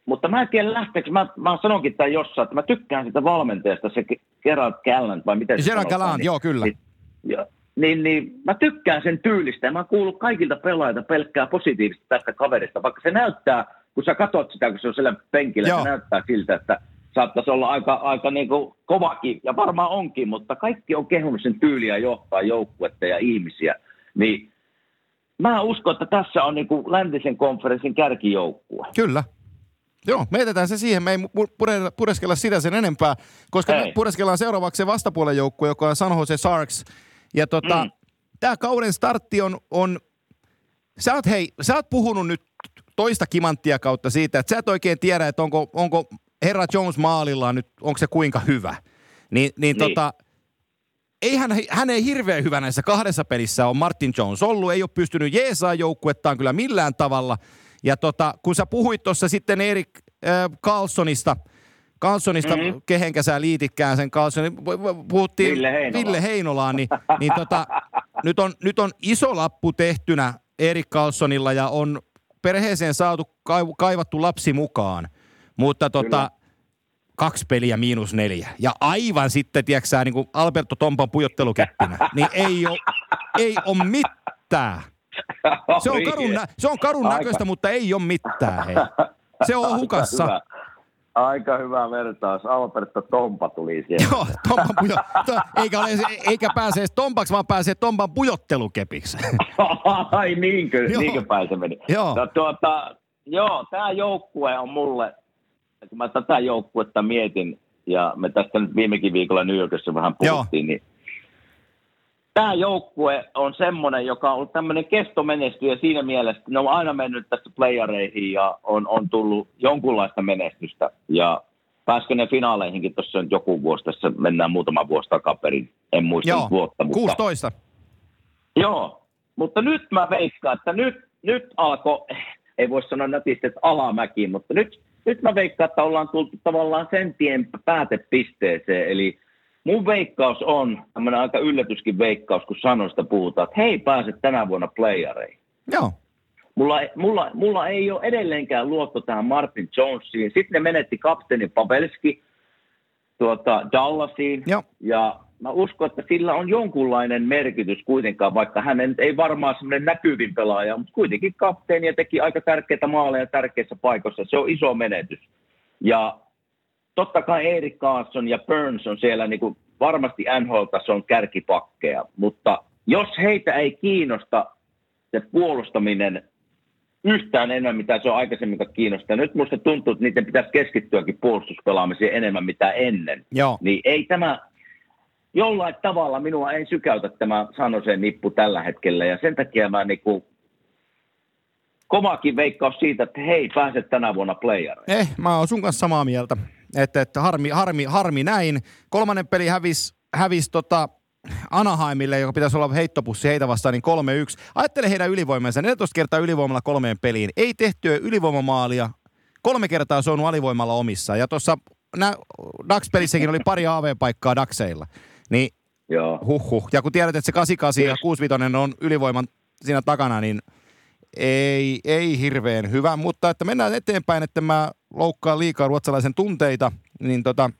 Mutta mä en tiedä lähteekö, mä, mä sanonkin tämän jossain, että mä tykkään sitä valmentajasta, se Gerard Gallant, vai miten se Gerard Gallant, niin, joo kyllä. Niin, jo, niin, niin, mä tykkään sen tyylistä ja mä kuullut kaikilta pelaajilta pelkkää positiivista tästä kaverista, vaikka se näyttää, kun sä katsot sitä, kun se on siellä penkillä, joo. se näyttää siltä, että saattaisi olla aika, aika niin kuin kovakin, ja varmaan onkin, mutta kaikki on kehunut sen tyyliä johtaa joukkuetta ja ihmisiä, niin mä uskon, että tässä on niin kuin läntisen konferenssin kärkijoukkue. Kyllä, Joo, me jätetään se siihen. Me ei pureskella sitä sen enempää, koska ei. me pureskellaan seuraavaksi se vastapuolen joukkue, joka on San Jose Sharks. Ja tota, mm. tämä kauden startti on, on sä oot, hei, sä oot puhunut nyt toista kimanttia kautta siitä, että sä et oikein tiedä, että onko, onko herra Jones maalillaan nyt, onko se kuinka hyvä. Niin, niin, niin. tota, ei hän, hän ei hirveän hyvä näissä kahdessa pelissä on Martin Jones ollut, ei ole pystynyt jeesaa joukkuettaan kyllä millään tavalla – ja tota, kun sä puhuit tuossa sitten Erik äh, Carlsonista, Carlsonista, mm-hmm. kehenkä sä liititkään sen Carlsonin, puhuttiin Ville, Heinola. Ville Heinolaan, niin, niin tota, [LAUGHS] nyt, on, nyt on iso lappu tehtynä Erik Carlsonilla ja on perheeseen saatu kaivattu lapsi mukaan, mutta tota, kaksi peliä miinus neljä. Ja aivan sitten, tiedätkö niin kuin Alberto Tompan pujottelukeppinä, niin ei ole ei ole mitään. [LAUGHS] Se on karun, nä- se on karun Aika. näköistä, mutta ei ole mitään. Hei. Se on [LAUGHS] Aika hukassa. Hyvä. Aika hyvä vertaus. Alberto Tompa tuli siellä. Joo, Tompan pujo... eikä, ole, eikä pääse edes Tompaksi, vaan pääsee Tompan pujottelukepiksi. [LAUGHS] Ai niinkö, joo. niinkö päin se meni. Joo. No, tuota, joo, tämä joukkue on mulle, kun mä tätä joukkuetta mietin, ja me tästä nyt viimekin viikolla New Yorkissa vähän puhuttiin, joo. niin tämä joukkue on semmoinen, joka on ollut tämmöinen kestomenestyjä siinä mielessä, että ne on aina mennyt tässä playareihin ja on, on tullut jonkunlaista menestystä. Ja pääskö ne finaaleihinkin tuossa nyt joku vuosi, tässä mennään muutama vuosi takaperin, en muista Joo, vuotta. Mutta, 16. Joo, mutta nyt mä veikkaan, että nyt, nyt alkoi, [LAUGHS] ei voi sanoa nätisti, että alamäki, mutta nyt, nyt mä veikkaan, että ollaan tultu tavallaan sen tien päätepisteeseen, eli mun veikkaus on, tämmöinen aika yllätyskin veikkaus, kun sanoista puhutaan, että hei, pääset tänä vuonna playareihin. Joo. Mulla, mulla, mulla ei ole edelleenkään luotto tähän Martin Jonesiin. Sitten ne menetti kapteeni Pavelski tuota, Dallasiin. Joo. Ja mä uskon, että sillä on jonkunlainen merkitys kuitenkaan, vaikka hän ei varmaan semmoinen näkyvin pelaaja, mutta kuitenkin kapteeni ja teki aika tärkeitä maaleja tärkeissä paikoissa. Se on iso menetys. Ja totta kai Erik Carlson ja Burns on siellä niin kuin varmasti NHL-tason kärkipakkeja, mutta jos heitä ei kiinnosta se puolustaminen yhtään enemmän, mitä se on aikaisemmin kiinnostaa. Nyt musta tuntuu, että niiden pitäisi keskittyäkin puolustuspelaamiseen enemmän mitä ennen. Joo. Niin ei tämä, jollain tavalla minua ei sykäytä tämä Sanoseen nippu tällä hetkellä. Ja sen takia mä niinku, kovakin veikkaus siitä, että hei, pääset tänä vuonna playereihin. Eh, mä oon sun kanssa samaa mieltä. Että, että harmi, harmi, harmi näin. Kolmannen peli hävisi hävis tota Anaheimille, joka pitäisi olla heittopussi heitä vastaan, niin 3-1. Ajattele heidän ylivoimansa. 14 kertaa ylivoimalla kolmeen peliin. Ei tehtyä ylivoimamaalia. Kolme kertaa se on alivoimalla omissa. Ja tuossa Dax-pelissäkin oli pari AV-paikkaa Daxeilla. Niin Joo. Huhhuh. Ja kun tiedät, että se 88 ja 65 on ylivoiman siinä takana, niin ei, ei hirveän hyvä, mutta että mennään eteenpäin, että mä loukkaan liikaa ruotsalaisen tunteita, niin tota,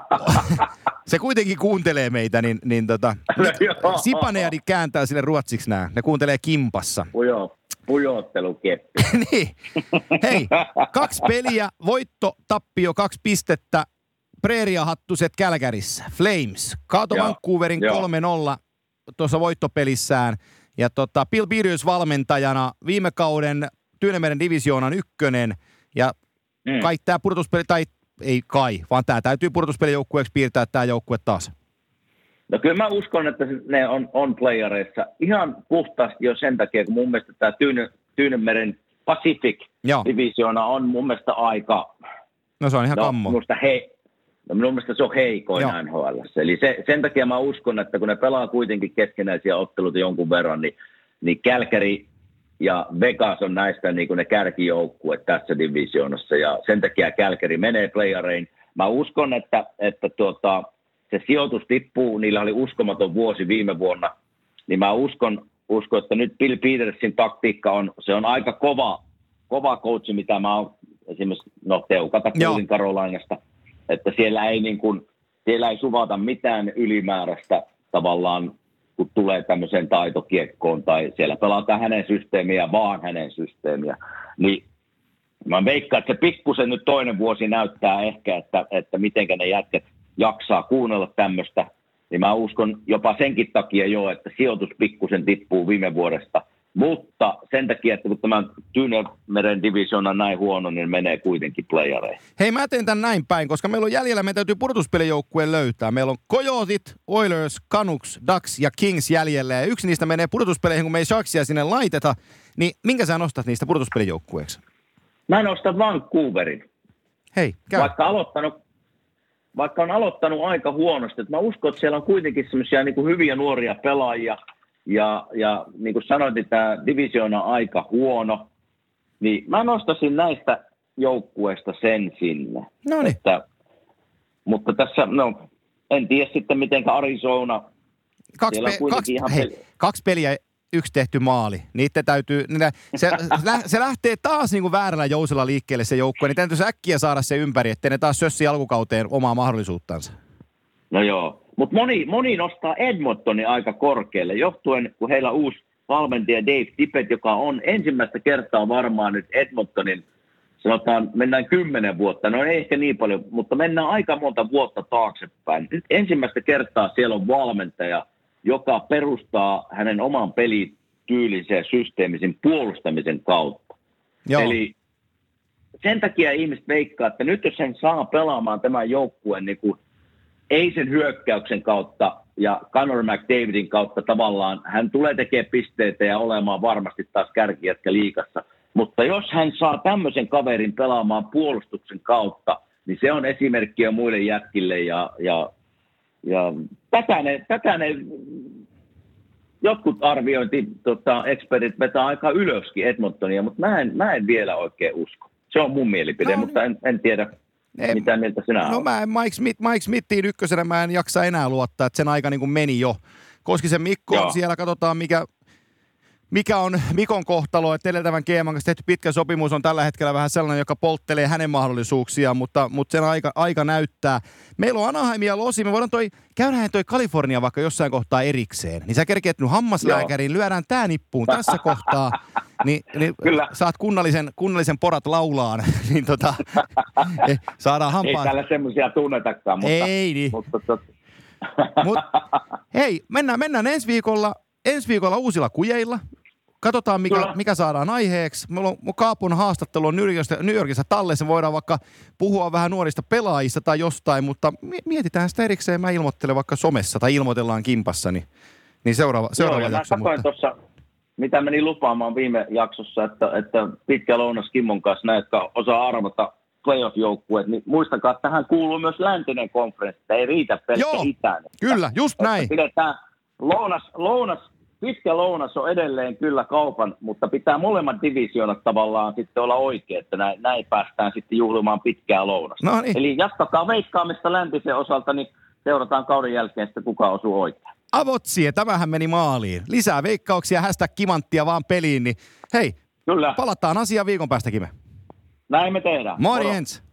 [LAUGHS] se kuitenkin kuuntelee meitä, niin, niin tota, Sipaneadi kääntää sille ruotsiksi nämä, ne kuuntelee kimpassa. Joo. Pujoottelukeppi. [LAUGHS] niin. Hei, kaksi peliä, voitto, tappio, kaksi pistettä. Preeriahattuset Kälkärissä, Flames, kaato Vancouverin joo. 3-0 tuossa voittopelissään. Ja tota, Bill Peters valmentajana viime kauden Tyynemeren divisioonan ykkönen. Ja Mm. kai tämä purtuspeli, tai ei kai, vaan tämä täytyy purtuspelijoukkueeksi piirtää tämä joukkue taas. No kyllä mä uskon, että ne on, on playareissa ihan puhtaasti jo sen takia, kun mun mielestä tämä Tyyne, Tyynemeren Pacific Joo, divisioona on mun mielestä aika, no se on ihan no, kammo. minusta he, no, minun mielestä se on heikoin Joo. NHL. Eli se, sen takia mä uskon, että kun ne pelaa kuitenkin keskenäisiä otteluita jonkun verran, niin, niin Kälkäri ja Vegas on näistä niin kuin ne kärkijoukkueet tässä divisioonassa ja sen takia Kälkäri menee playareihin. Mä uskon, että, että tuota, se sijoitus tippuu, niillä oli uskomaton vuosi viime vuonna, niin mä uskon, uskon että nyt Bill Petersin taktiikka on, se on aika kova, kova coachi, mitä mä oon esimerkiksi, no Teukata kuulin Karolainasta, että siellä ei niin kuin, siellä ei suvata mitään ylimääräistä tavallaan, kun tulee tämmöiseen taitokiekkoon tai siellä pelataan hänen systeemiä, vaan hänen systeemiä, niin mä veikkaan, että se pikkusen nyt toinen vuosi näyttää ehkä, että, että mitenkä ne jätket jaksaa kuunnella tämmöistä, niin mä uskon jopa senkin takia jo, että sijoitus pikkusen tippuu viime vuodesta, mutta sen takia, että kun tämä Tyynemeren divisioona on näin huono, niin menee kuitenkin playareihin. Hei, mä teen tän näin päin, koska meillä on jäljellä, meidän täytyy pudotuspelijoukkue löytää. Meillä on Coyotit, Oilers, Canucks, Ducks ja Kings jäljellä. Ja yksi niistä menee pudotuspeleihin, kun me ei Sharksia sinne laiteta. Niin minkä sä nostat niistä pudotuspelijoukkueeksi? Mä nostan Vancouverin. Hei, käy. vaikka, aloittanut, vaikka on aloittanut aika huonosti. Että mä uskon, että siellä on kuitenkin semmoisia niin hyviä nuoria pelaajia. Ja, ja niin kuin sanoit, niin tämä divisioona on aika huono. Niin mä nostasin näistä joukkueista sen sinne. No niin. Mutta tässä, no, en tiedä sitten miten Arizona, Kaksi, pe- kaksi, ihan hei, peli- kaksi peliä, yksi tehty maali. Niitä täytyy, niitä, se, se lähtee taas niin kuin väärällä jousella liikkeelle se joukkue, niin täytyisi äkkiä saada se ympäri, ettei ne taas sössi alkukauteen omaa mahdollisuuttansa. no joo. Mutta moni, moni nostaa Edmontonin aika korkealle, johtuen kun heillä on uusi valmentaja Dave Tippett, joka on ensimmäistä kertaa varmaan nyt Edmontonin, sanotaan mennään kymmenen vuotta, no ei ehkä niin paljon, mutta mennään aika monta vuotta taaksepäin. Nyt ensimmäistä kertaa siellä on valmentaja, joka perustaa hänen oman pelityylinsä ja systeemisen puolustamisen kautta. Joo. Eli sen takia ihmiset veikkaa, että nyt jos hän saa pelaamaan tämän joukkueen niin kuin ei sen hyökkäyksen kautta ja Conor McDavidin kautta tavallaan, hän tulee tekemään pisteitä ja olemaan varmasti taas kärkijätkä liikassa. Mutta jos hän saa tämmöisen kaverin pelaamaan puolustuksen kautta, niin se on esimerkki jo muille jätkille ja, ja, ja tätä, ne, tätä ne jotkut arviointi, tota, expertit vetää aika ylöskin Edmontonia, mutta mä en, mä en vielä oikein usko. Se on mun mielipide, No mutta en, en tiedä, En- mitä mieltä sinä No olet. mä en Mike, Smith, Mike Smithiin ykkösenä mä en jaksa enää luottaa, että sen aika niin kuin meni jo. Koskisen Mikko on Joo. siellä, katsotaan mikä, mikä on Mikon kohtalo, että edeltävän GMn kanssa tehty pitkä sopimus on tällä hetkellä vähän sellainen, joka polttelee hänen mahdollisuuksiaan, mutta, mutta sen aika, aika näyttää. Meillä on Anaheim ja Losi, me voidaan toi, käydään toi Kalifornia vaikka jossain kohtaa erikseen, niin sä kerkeet nyt hammaslääkäriin, lyödään tää nippuun tässä kohtaa, niin, niin Kyllä. saat kunnallisen, kunnallisen porat laulaan, [LAUGHS] niin tota, eh, saadaan Ei hampaa. täällä semmoisia tunnetakaan, mutta, Ei niin. mutta tot, Mut, hei, mennään, mennään ensi viikolla, ensi viikolla uusilla kujeilla. Katsotaan, mikä, Kyllä. mikä saadaan aiheeksi. Meillä on mun Kaapun haastattelu on New Yorkissa, New Yorkissa tallessa. Voidaan vaikka puhua vähän nuorista pelaajista tai jostain, mutta mi- mietitään sitä erikseen. Mä ilmoittelen vaikka somessa tai ilmoitellaan kimpassa, niin, niin seuraava, seuraava Joo, ja jakso. mä katsoin tuossa, mitä meni lupaamaan viime jaksossa, että, että pitkä lounas Kimmon kanssa näin, jotka osaa arvata playoff-joukkueet, niin muistakaa, että tähän kuuluu myös läntinen konferenssi, ei riitä pelkkä Joo, itäinen. Kyllä, just Että näin. Pidetään lounas, lounas, pitkä lounas on edelleen kyllä kaupan, mutta pitää molemmat divisioonat tavallaan sitten olla oikein, että näin, näin päästään sitten juhlimaan pitkää lounasta. No niin. Eli jatkakaa veikkaamista läntisen osalta, niin seurataan kauden jälkeen sitten kuka osuu oikein. Avotsi, ja tämähän meni maaliin. Lisää veikkauksia, hashtag kimanttia vaan peliin, niin hei, Kyllä, palataan asiaan viikon päästä, Kime. näin me tehdään. Morjens!